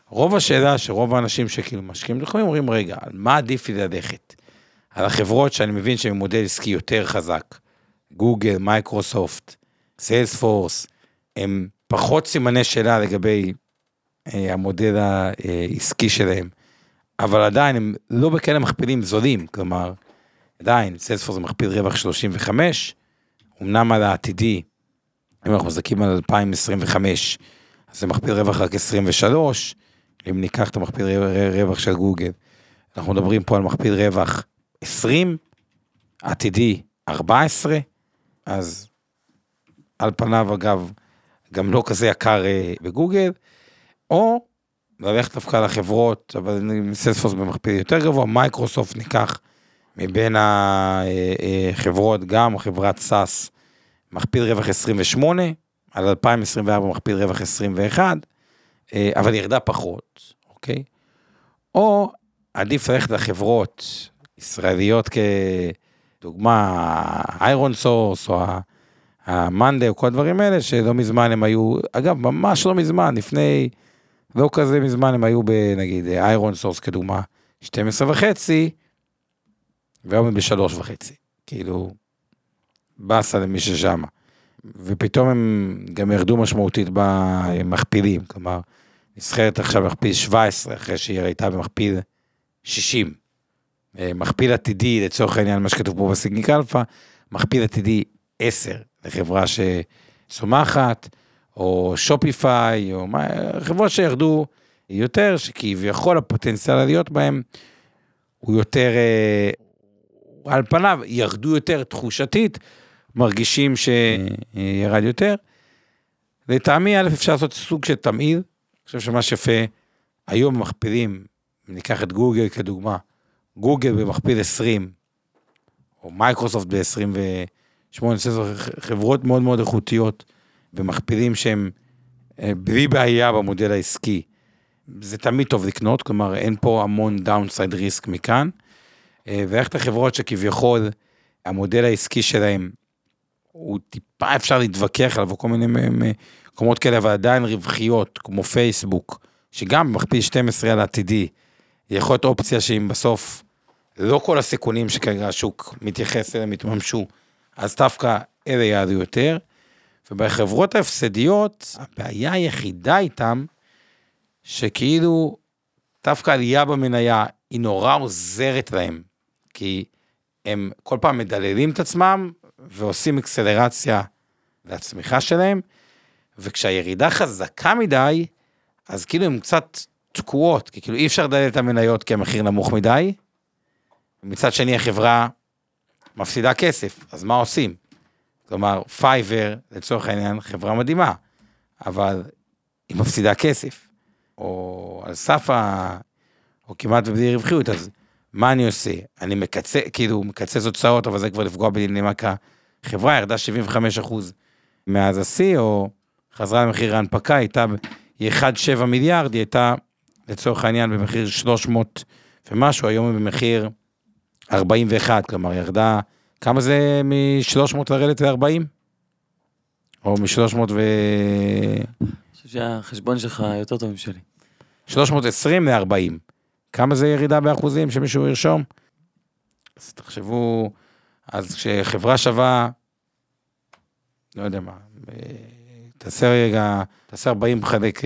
Speaker 2: רוב השאלה שרוב האנשים שכאילו משקיעים בתחומים אומרים, רגע, על מה עדיף לי ללכת? על החברות שאני מבין שהן מודל עסקי יותר חזק, גוגל, מייקרוסופט, סיילספורס, הם פחות סימני שאלה לגבי המודל העסקי שלהם, אבל עדיין הם לא בכאלה מכפילים זולים, כלומר, עדיין, סיילספורס זה מכפיל רווח 35, אמנם על העתידי, אם אנחנו מסתכלים על 2025, אז זה מכפיל רווח רק 23, אם ניקח את המכפיל רווח של גוגל, אנחנו מדברים פה על מכפיל רווח 20, עתידי 14, אז על פניו אגב, גם לא כזה יקר אה, בגוגל, או ללכת דווקא לחברות, אבל סיילספורס במכפיל יותר גבוה, מייקרוסופט ניקח מבין החברות, גם חברת SaaS, מכפיל רווח 28, על 2024 מכפיל רווח 21, אה, אבל ירדה פחות, אוקיי? או עדיף ללכת לחברות ישראליות כדוגמה, איירון סורס, או המאנדיי, או כל הדברים האלה, שלא מזמן הם היו, אגב, ממש לא מזמן, לפני, לא כזה מזמן, הם היו בנגיד איירון סורס כדוגמה, 12 וחצי, והיום הם בשלוש וחצי, כאילו, באסה למי ששמה. ופתאום הם גם ירדו משמעותית במכפילים, כלומר, נסחרת עכשיו במכפיל 17, אחרי שהיא הייתה במכפיל 60. אה, מכפיל עתידי, לצורך העניין, מה שכתוב פה ב Seeking Alpha, מכפיל עתידי 10 לחברה שצומחת, או Shopify, או מה, חברות שירדו יותר, שכביכול הפוטנציאל לעליות בהם הוא יותר, אה, על פניו ירדו יותר תחושתית, מרגישים שירד יותר. לטעמי, א', אפשר לעשות סוג של תמהיל, אני חושב שמה שיפה, היום מכפילים, אם ניקח את גוגל כדוגמה, גוגל במכפיל 20, או מייקרוסופט ב-28, חברות מאוד מאוד איכותיות, ומכפילים שהם אה, בלי בעיה במודל העסקי. זה תמיד טוב לקנות, כלומר אין פה המון downside risk מכאן. אה, ואיך את החברות שכביכול המודל העסקי שלהם הוא טיפה אפשר להתווכח עליו, או כל מיני מקומות כאלה, אבל עדיין רווחיות, כמו פייסבוק, שגם במכפיל 12 על העתידי, יכול להיות אופציה שאם בסוף לא כל הסיכונים שכרגע השוק מתייחס אליהם יתממשו, אז דווקא אלה יעלו יותר. ובחברות ההפסדיות, הבעיה היחידה איתם, שכאילו דווקא עלייה במניה היא נורא עוזרת להם, כי הם כל פעם מדללים את עצמם ועושים אקסלרציה לצמיחה שלהם, וכשהירידה חזקה מדי, אז כאילו הן קצת תקועות, כי כאילו אי אפשר לדלל את המניות כי המחיר נמוך מדי. מצד שני החברה מפסידה כסף, אז מה עושים? כלומר, פייבר, לצורך העניין, חברה מדהימה, אבל היא מפסידה כסף, או על סף ה... או כמעט בלי רווחיות, אז מה אני עושה? אני מקצץ, כאילו, מקצץ הוצאות, אבל זה כבר לפגוע בדינמיקה. חברה ירדה 75 אחוז מאז השיא, או חזרה למחיר ההנפקה, הייתה, היא 1.7 מיליארד, היא הייתה, לצורך העניין, במחיר 300 ומשהו, היום היא במחיר 41, כלומר, ירדה, כמה זה מ-300 לרדת ל-40? או מ-300 ו...
Speaker 3: אני חושב שהחשבון שלך יותר טוב משלי.
Speaker 2: 320 ל-40. כמה זה ירידה באחוזים שמישהו ירשום? אז תחשבו, אז כשחברה שווה, לא יודע מה, אה, תעשה רגע, תעשה 40 חלק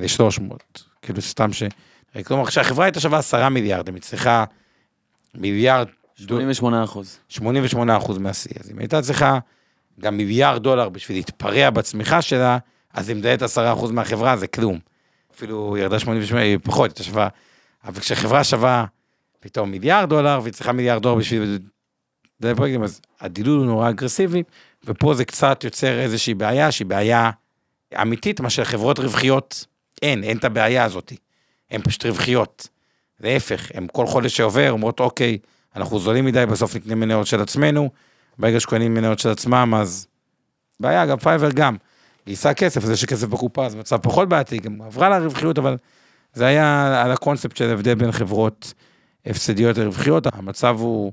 Speaker 2: ל-300, כאילו סתם ש... כלומר, כשהחברה הייתה שווה 10 מיליארד, היא צריכה מיליארד...
Speaker 3: 88 אחוז.
Speaker 2: 88 אחוז מהשיא, אז אם הייתה צריכה גם מיליארד דולר בשביל להתפרע בצמיחה שלה, אז היא מדיית 10 אחוז מהחברה, זה כלום. אפילו ירדה 88, היא פחות, הייתה שווה אבל כשחברה שווה פתאום מיליארד דולר, והיא צריכה מיליארד דולר בשביל... פרויקטים, אז הדילול הוא נורא אגרסיבי, ופה זה קצת יוצר איזושהי בעיה, שהיא בעיה אמיתית, מה שחברות רווחיות אין, אין את הבעיה הזאת. הן פשוט רווחיות. להפך, הן כל חודש שעובר אומרות, אוקיי, אנחנו זולים מדי, בסוף נקנה מניות של עצמנו, ברגע שקונים מניות של עצמם, אז בעיה, גם פייבר גם. גייסה כסף, אז יש כסף בקופה, אז מצב פחות בעייתי, גם עברה לרווחיות, אבל זה היה על הקונספט של הבדל בין חברות הפסדיות לרווחיות, המצב הוא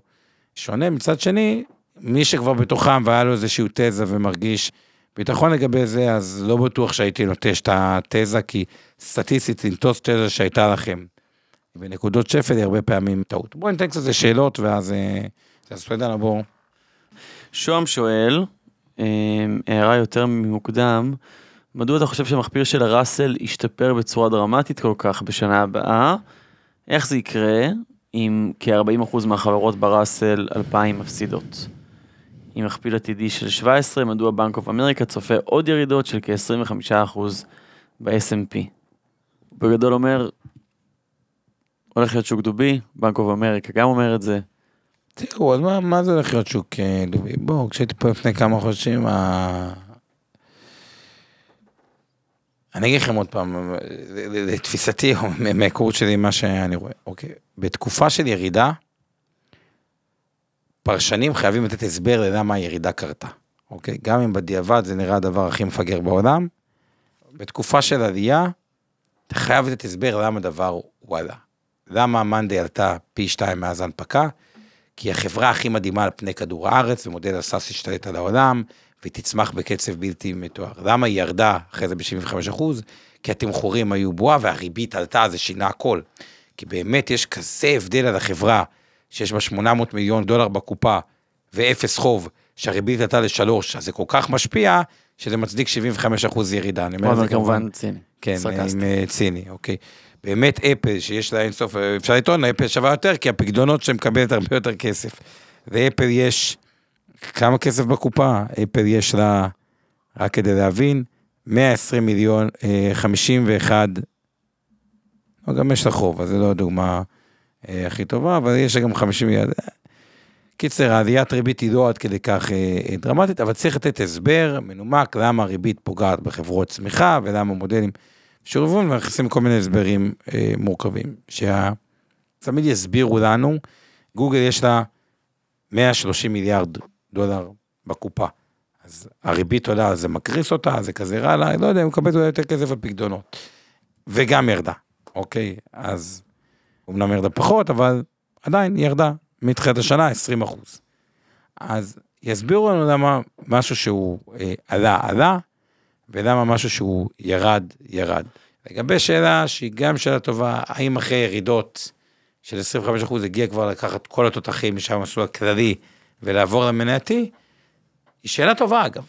Speaker 2: שונה. מצד שני, מי שכבר בתוכם והיה לו איזושהי תזה ומרגיש ביטחון לגבי זה, אז לא בטוח שהייתי נוטש את התזה, כי סטטיסטית לנטוש תזה שהייתה לכם בנקודות שפל היא הרבה פעמים טעות. בואו ניתן קצת שאלות ואז אה, אז יודע לעבור.
Speaker 3: שוהם שואל, אה, הערה יותר ממוקדם, מדוע אתה חושב שהמכפיר של הראסל ישתפר בצורה דרמטית כל כך בשנה הבאה? איך זה יקרה אם כ-40% מהחברות בראסל 2000 מפסידות? עם מכפיל עתידי של 17, מדוע בנק אוף אמריקה צופה עוד ירידות של כ-25% ב-S&P? בגדול אומר, הולך להיות שוק דובי, בנק אוף אמריקה גם אומר את זה.
Speaker 2: תראו, אז מה, מה זה הולך להיות שוק אה, דובי? בואו, כשהייתי פה לפני כמה חודשים, ה... אני אגיד לכם עוד פעם, לתפיסתי, או מההיכרות שלי, מה שאני רואה, אוקיי, בתקופה של ירידה, פרשנים חייבים לתת הסבר ללמה הירידה קרתה, אוקיי? גם אם בדיעבד זה נראה הדבר הכי מפגר בעולם, בתקופה של עלייה, אתה חייב לתת הסבר למה הדבר הוא עלה. למה מאנדי עלתה פי שתיים מאז ההנפקה? כי היא החברה הכי מדהימה על פני כדור הארץ, ומודל הסאס השתלט על העולם, והיא תצמח בקצב בלתי מתואר. למה היא ירדה אחרי זה ב-75 אחוז? כי התמחורים היו בועה והריבית עלתה, זה שינה הכל. כי באמת יש כזה הבדל על החברה, שיש בה 800 מיליון דולר בקופה ואפס חוב, שהריבית עלתה לשלוש, אז זה כל כך משפיע, שזה מצדיק 75 אחוז ירידה. אני אומר את זה
Speaker 3: כמובן ציני.
Speaker 2: כן,
Speaker 3: סרקסטי.
Speaker 2: אה, ציני, אוקיי. באמת אפל, שיש לה אינסוף, אה, אפשר לטעון, אפל שווה יותר, כי הפקדונות שהיא מקבלת הרבה יותר כסף. ואפל יש, כמה כסף בקופה? אפל יש לה, רק כדי להבין, 120 מיליון, אה, 51, לא, גם יש לה חוב, אז זו לא הדוגמה אה, הכי טובה, אבל יש לה גם 50 מיליון. קיצר, העליית ריבית היא לא עד כדי כך אה, אה, דרמטית, אבל צריך לתת הסבר מנומק למה הריבית פוגעת בחברות צמיחה ולמה מודלים שורבון, ונכנסים כל מיני הסברים אה, מורכבים. שה... תמיד יסבירו לנו, גוגל יש לה 130 מיליארד דולר בקופה. אז הריבית עולה, זה מקריס אותה, זה כזה רע לה, לא יודע, היא מקבלת אולי יותר כסף על פקדונות. וגם ירדה, אוקיי? אז אמנם ירדה פחות, אבל עדיין ירדה מתחילת השנה 20 אחוז. אז יסבירו לנו למה משהו שהוא אה, עלה, עלה, ולמה משהו שהוא ירד, ירד. לגבי שאלה שהיא גם שאלה טובה, האם אחרי ירידות של 25 אחוז הגיע כבר לקחת כל התותחים משם המסלול הכללי ולעבור למנייתי, היא שאלה טובה אגב.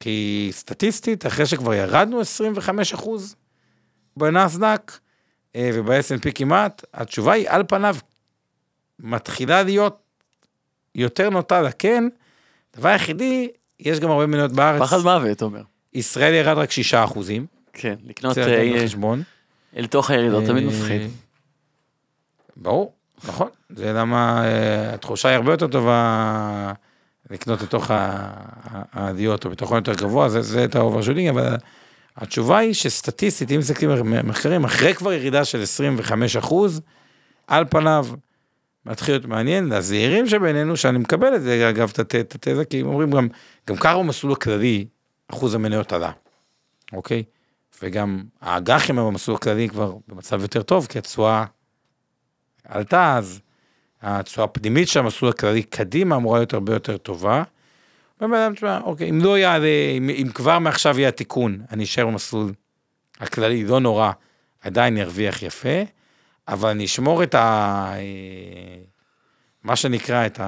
Speaker 2: כי סטטיסטית, אחרי שכבר ירדנו 25 אחוז בנסדק אה, וב-S&P כמעט, התשובה היא על פניו מתחילה להיות יותר נוטה לכן. הדבר היחידי, יש גם הרבה מניות בארץ,
Speaker 3: פחד מוות, אומר.
Speaker 2: ישראל ירד רק 6 אחוזים.
Speaker 3: כן, לקנות
Speaker 2: צריך
Speaker 3: אה,
Speaker 2: לקחת בחשבון.
Speaker 3: אל תוך הירידות תמיד
Speaker 2: אה,
Speaker 3: מפחיד.
Speaker 2: ברור, נכון. זה למה אה, התחושה היא הרבה יותר טובה לקנות לתוך ה- ה- העליות או בתוכן יותר גבוה, זה, זה את ה overshooting, אבל התשובה היא שסטטיסטית, אם מסתכלים על מחקרים, אחרי כבר ירידה של 25 אחוז, על פניו מתחיל להיות מעניין, לזהירים שבינינו, שאני מקבל את זה, אגב, את הת- את התזה, כי אומרים גם, גם ככה במסלול הכללי, אחוז המניות עלה, אוקיי? וגם האג"חים במסלול הכללי כבר במצב יותר טוב, כי התשואה עלתה, אז התשואה הפנימית של המסלול הכללי קדימה אמורה להיות הרבה יותר טובה. ובן אדם, תשמע, אוקיי, אם לא יעלה, אם, אם כבר מעכשיו יהיה התיקון, אני אשאר במסלול הכללי, לא נורא, עדיין ירוויח יפה, אבל אני אשמור את ה... מה שנקרא, את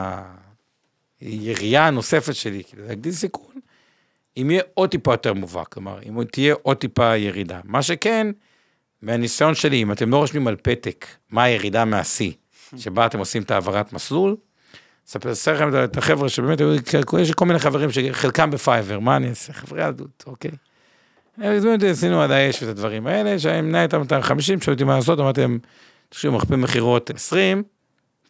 Speaker 2: הירייה הנוספת שלי, כאילו להגדיל סיכון, אם יהיה עוד טיפה יותר מובהק, כלומר, אם תהיה עוד טיפה ירידה. מה שכן, מהניסיון שלי, אם אתם לא רושמים על פתק מה הירידה מהשיא, שבה אתם עושים את העברת מסלול, אספר לכם את החבר'ה שבאמת, יש כל מיני חברים שחלקם בפייבר, מה אני אעשה? חברי ילדות, אוקיי. עשינו על האש ואת הדברים האלה, שאני מנהל איתם 250, שאלו אותי מה לעשות, אמרתי להם, תקשיבו, מכפיל מכירות 20,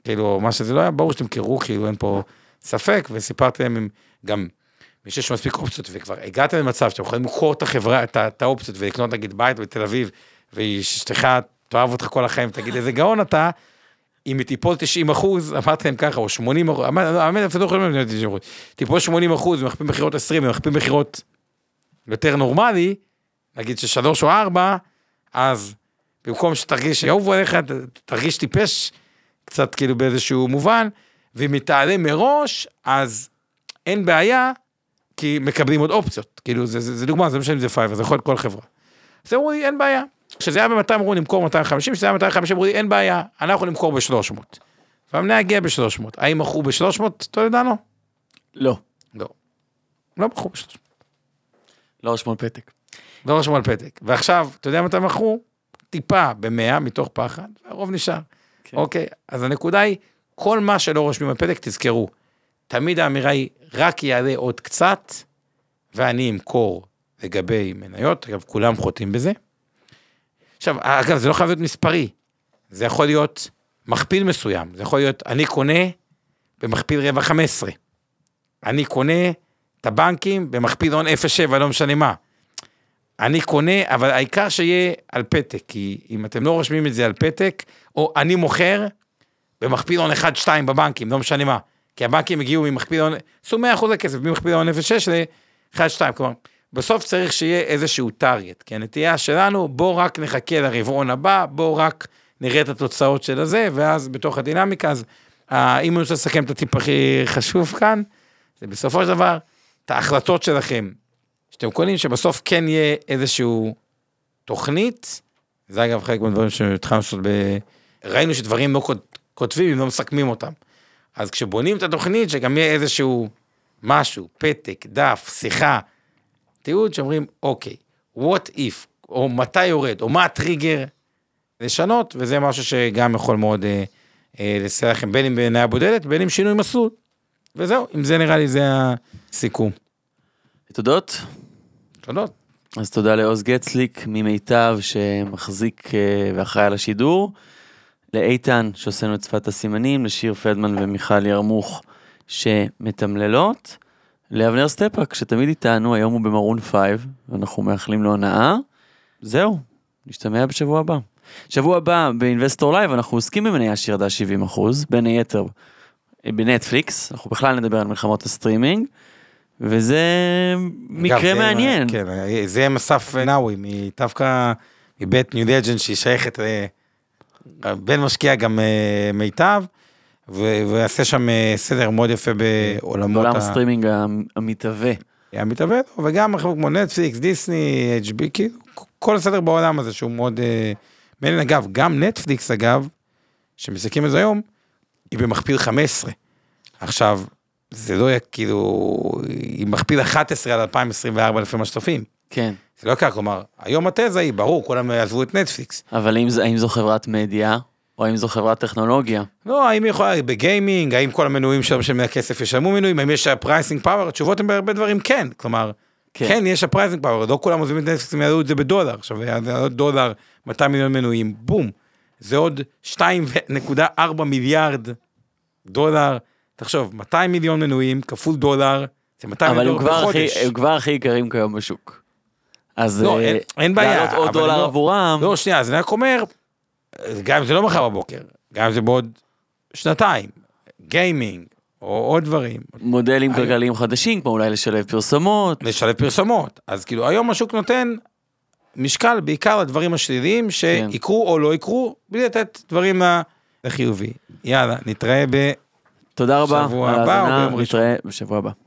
Speaker 2: כאילו, מה שזה לא היה, ברור שתמכרו, כאילו, אין פה ספק, וסיפרתי להם גם, מי שיש מספיק אופציות, וכבר הגעתם למצב שאתם יכולים למכור את החברה, את האופציות, ולקנות נגיד בית בתל אביב, ואשתך תאהב אותך כל החיים, תגיד איזה גאון אתה, אם היא תיפול 90 אחוז, אמרתי להם ככה, או 80 אחוז, האמת, אפילו לא יכולים להיות 90 אחוז, תיפול 80 אחוז, ומכפיל מכירות 20, ומכפיל מכירות יותר נורמלי, נגיד שלוש או ארבע, אז במקום שתרגיש שאהוב עליה, תרגיש טיפש, קצת כאילו באיזשהו מובן, ואם היא תעלה מראש, אז אין בעיה, כי מקבלים עוד אופציות. כאילו, זה, זה, זה דוגמה, זה לא משנה אם זה פייבר, זה יכול להיות כל חברה. אז אמרו לי, אין בעיה. כשזה היה ב-200 אמרו למכור 250, כשזה היה 250 אמרו לי, אין בעיה, אנחנו נמכור ב-300. והמניה הגיעה ב-300. האם מכרו ב-300, טולדנו?
Speaker 3: לא,
Speaker 2: לא. לא מכרו ב-300.
Speaker 3: לא רשמו על פתק.
Speaker 2: לא רשמו על פתק. ועכשיו, אתה יודע מתי מכרו? טיפה ב-100 מתוך פחד, והרוב נשאר.
Speaker 3: כן.
Speaker 2: אוקיי? אז הנקודה היא, כל מה שלא רושמים בפתק, תזכרו, תמיד האמירה היא, רק יעלה עוד קצת, ואני אמכור לגבי מניות, אגב, כולם חוטאים בזה. עכשיו, אגב, זה לא חייב להיות מספרי, זה יכול להיות מכפיל מסוים, זה יכול להיות, אני קונה במכפיל רבע 15, אני קונה את הבנקים במכפיל הון 0.7, לא משנה מה. אני קונה, אבל העיקר שיהיה על פתק, כי אם אתם לא רושמים את זה על פתק, או אני מוכר במכפיל הון 1-2 בבנקים, לא משנה מה. כי הבנקים הגיעו ממכפיל הון, עשו 100% הכסף, ממכפיל הון 0.6 ל-1-2, כלומר, בסוף צריך שיהיה איזשהו טארגט, כי הנטייה שלנו, בוא רק נחכה לרבעון הבא, בוא רק נראה את התוצאות של הזה, ואז בתוך הדינמיקה, אז אה, אם אני רוצה לסכם את הטיפ הכי חשוב כאן, זה בסופו של דבר, את ההחלטות שלכם, שאתם קונים, שבסוף כן יהיה איזשהו תוכנית, זה אגב חלק מהדברים שהתחלנו לעשות ב... ראינו שדברים לא כות- כותבים אם לא מסכמים אותם. אז כשבונים את התוכנית, שגם יהיה איזשהו משהו, פתק, דף, שיחה, תיעוד שאומרים, אוקיי, what if, או מתי יורד, או מה הטריגר לשנות, וזה משהו שגם יכול מאוד אה, אה, לסייע לכם, בין אם בעינייה בודדת, בין אם שינוי מסלול. וזהו, אם זה נראה לי זה הסיכום.
Speaker 3: תודות.
Speaker 2: תודות.
Speaker 3: אז תודה לעוז גצליק ממיטב שמחזיק אה, ואחראי על השידור, לאיתן שעושה לנו את שפת הסימנים, לשיר פלדמן ומיכל ירמוך שמתמללות, לאבנר סטפאק שתמיד איתנו, היום הוא במרון 5 ואנחנו מאחלים לו הנאה. זהו, נשתמע בשבוע הבא. שבוע הבא באינבסטור לייב אנחנו עוסקים במניה שירדה 70%, בין היתר אה, בנטפליקס, אנחנו בכלל נדבר על מלחמות הסטרימינג, וזה מקרה
Speaker 2: אגב, זה-
Speaker 3: מעניין.
Speaker 2: כן, זה אסף נאווי, דווקא מבית ניו לג'נד שהיא שייכת לבן משקיע גם אה, מיטב, ויעשה שם אה, סדר מאוד יפה בעולמות
Speaker 3: בעולם הסטרימינג המ- המתהווה.
Speaker 2: המתאבד, וגם חברות כמו נטפליקס, דיסני, HBO, כאילו, כל הסדר בעולם הזה שהוא מאוד אה, מעניין. אגב, גם נטפליקס, אגב, שמסתכלים על זה היום, היא במכפיל 15. עכשיו, זה לא יהיה כאילו, היא מכפיל 11 על 2024 לפי מה שצופים.
Speaker 3: כן.
Speaker 2: זה לא יקרה, כלומר, היום התזה היא, ברור, כולם יעזבו את נטפליקס.
Speaker 3: אבל האם, זה- האם זו חברת מדיה, או האם זו חברת טכנולוגיה?
Speaker 2: לא, האם היא יכולה, בגיימינג, האם כל המנויים שלהם משלמים הכסף ישלמו מנויים, האם יש pricing power, התשובות הן בהרבה דברים כן, כלומר,
Speaker 3: כן.
Speaker 2: כן, יש ה pricing power, לא כולם עוזבים את נטפליקס, הם יעלו את זה בדולר, עכשיו, דולר, 200 מיליון מנויים, בום, זה עוד 2.4 מיליארד דולר, תחשוב, 200 מיליון מנויים כפול דולר, זה 200
Speaker 3: אבל
Speaker 2: מיליון בחודש.
Speaker 3: הם כבר הכי יקרים כיום בשוק. אז
Speaker 2: לא,
Speaker 3: אה,
Speaker 2: אין- אין בעיה,
Speaker 3: עוד דולר
Speaker 2: לא-
Speaker 3: עבורם,
Speaker 2: לא, שנייה, אז אני רק אומר, גם אם זה לא מחר בבוקר, גם אם זה בעוד שנתיים, גיימינג, או עוד דברים,
Speaker 3: מודלים
Speaker 2: היום-
Speaker 3: כלכליים חדשים, כמו אולי לשלב פרסומות.
Speaker 2: לשלב פרסומות. אז כאילו היום השוק נותן משקל בעיקר לדברים השליליים שיקרו או לא יקרו, בלי לתת דברים לחיובי. יאללה, נתראה ב...
Speaker 3: תודה רבה
Speaker 2: שבוע
Speaker 3: על
Speaker 2: הבא או ביום ראשון?
Speaker 3: נתראה בשבוע הבא.